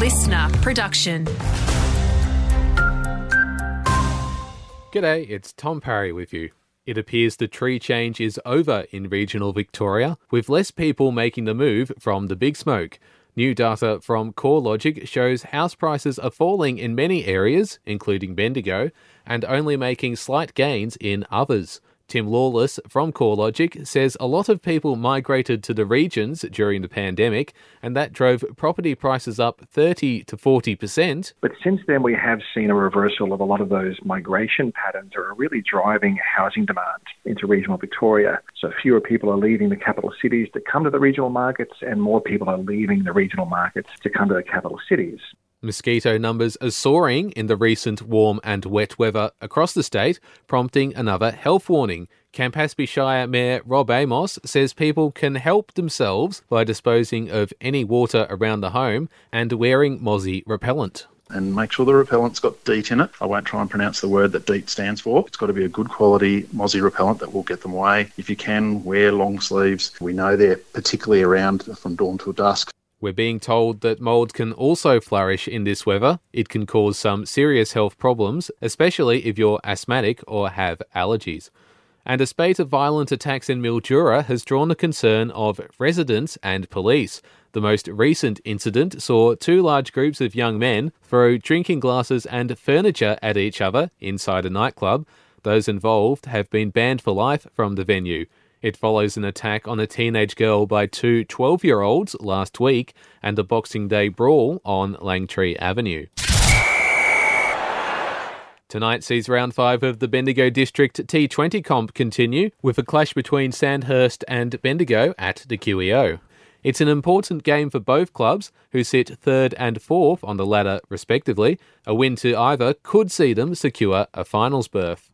listener production. G'day, it's Tom Parry with you. It appears the tree change is over in regional Victoria, with less people making the move from the big smoke. New data from CoreLogic shows house prices are falling in many areas, including Bendigo, and only making slight gains in others. Tim Lawless from CoreLogic says a lot of people migrated to the regions during the pandemic, and that drove property prices up 30 to 40%. But since then, we have seen a reversal of a lot of those migration patterns that are really driving housing demand into regional Victoria. So fewer people are leaving the capital cities to come to the regional markets, and more people are leaving the regional markets to come to the capital cities. Mosquito numbers are soaring in the recent warm and wet weather across the state, prompting another health warning. Campaspe Shire Mayor Rob Amos says people can help themselves by disposing of any water around the home and wearing mozzie repellent and make sure the repellent's got DEET in it. I won't try and pronounce the word that DEET stands for. It's got to be a good quality mozzie repellent that will get them away. If you can, wear long sleeves. We know they're particularly around from dawn till dusk. We're being told that mould can also flourish in this weather. It can cause some serious health problems, especially if you're asthmatic or have allergies. And a spate of violent attacks in Mildura has drawn the concern of residents and police. The most recent incident saw two large groups of young men throw drinking glasses and furniture at each other inside a nightclub. Those involved have been banned for life from the venue. It follows an attack on a teenage girl by two 12 year olds last week and a Boxing Day brawl on Langtree Avenue. Tonight sees round five of the Bendigo District T20 comp continue with a clash between Sandhurst and Bendigo at the QEO. It's an important game for both clubs, who sit third and fourth on the ladder respectively. A win to either could see them secure a finals berth.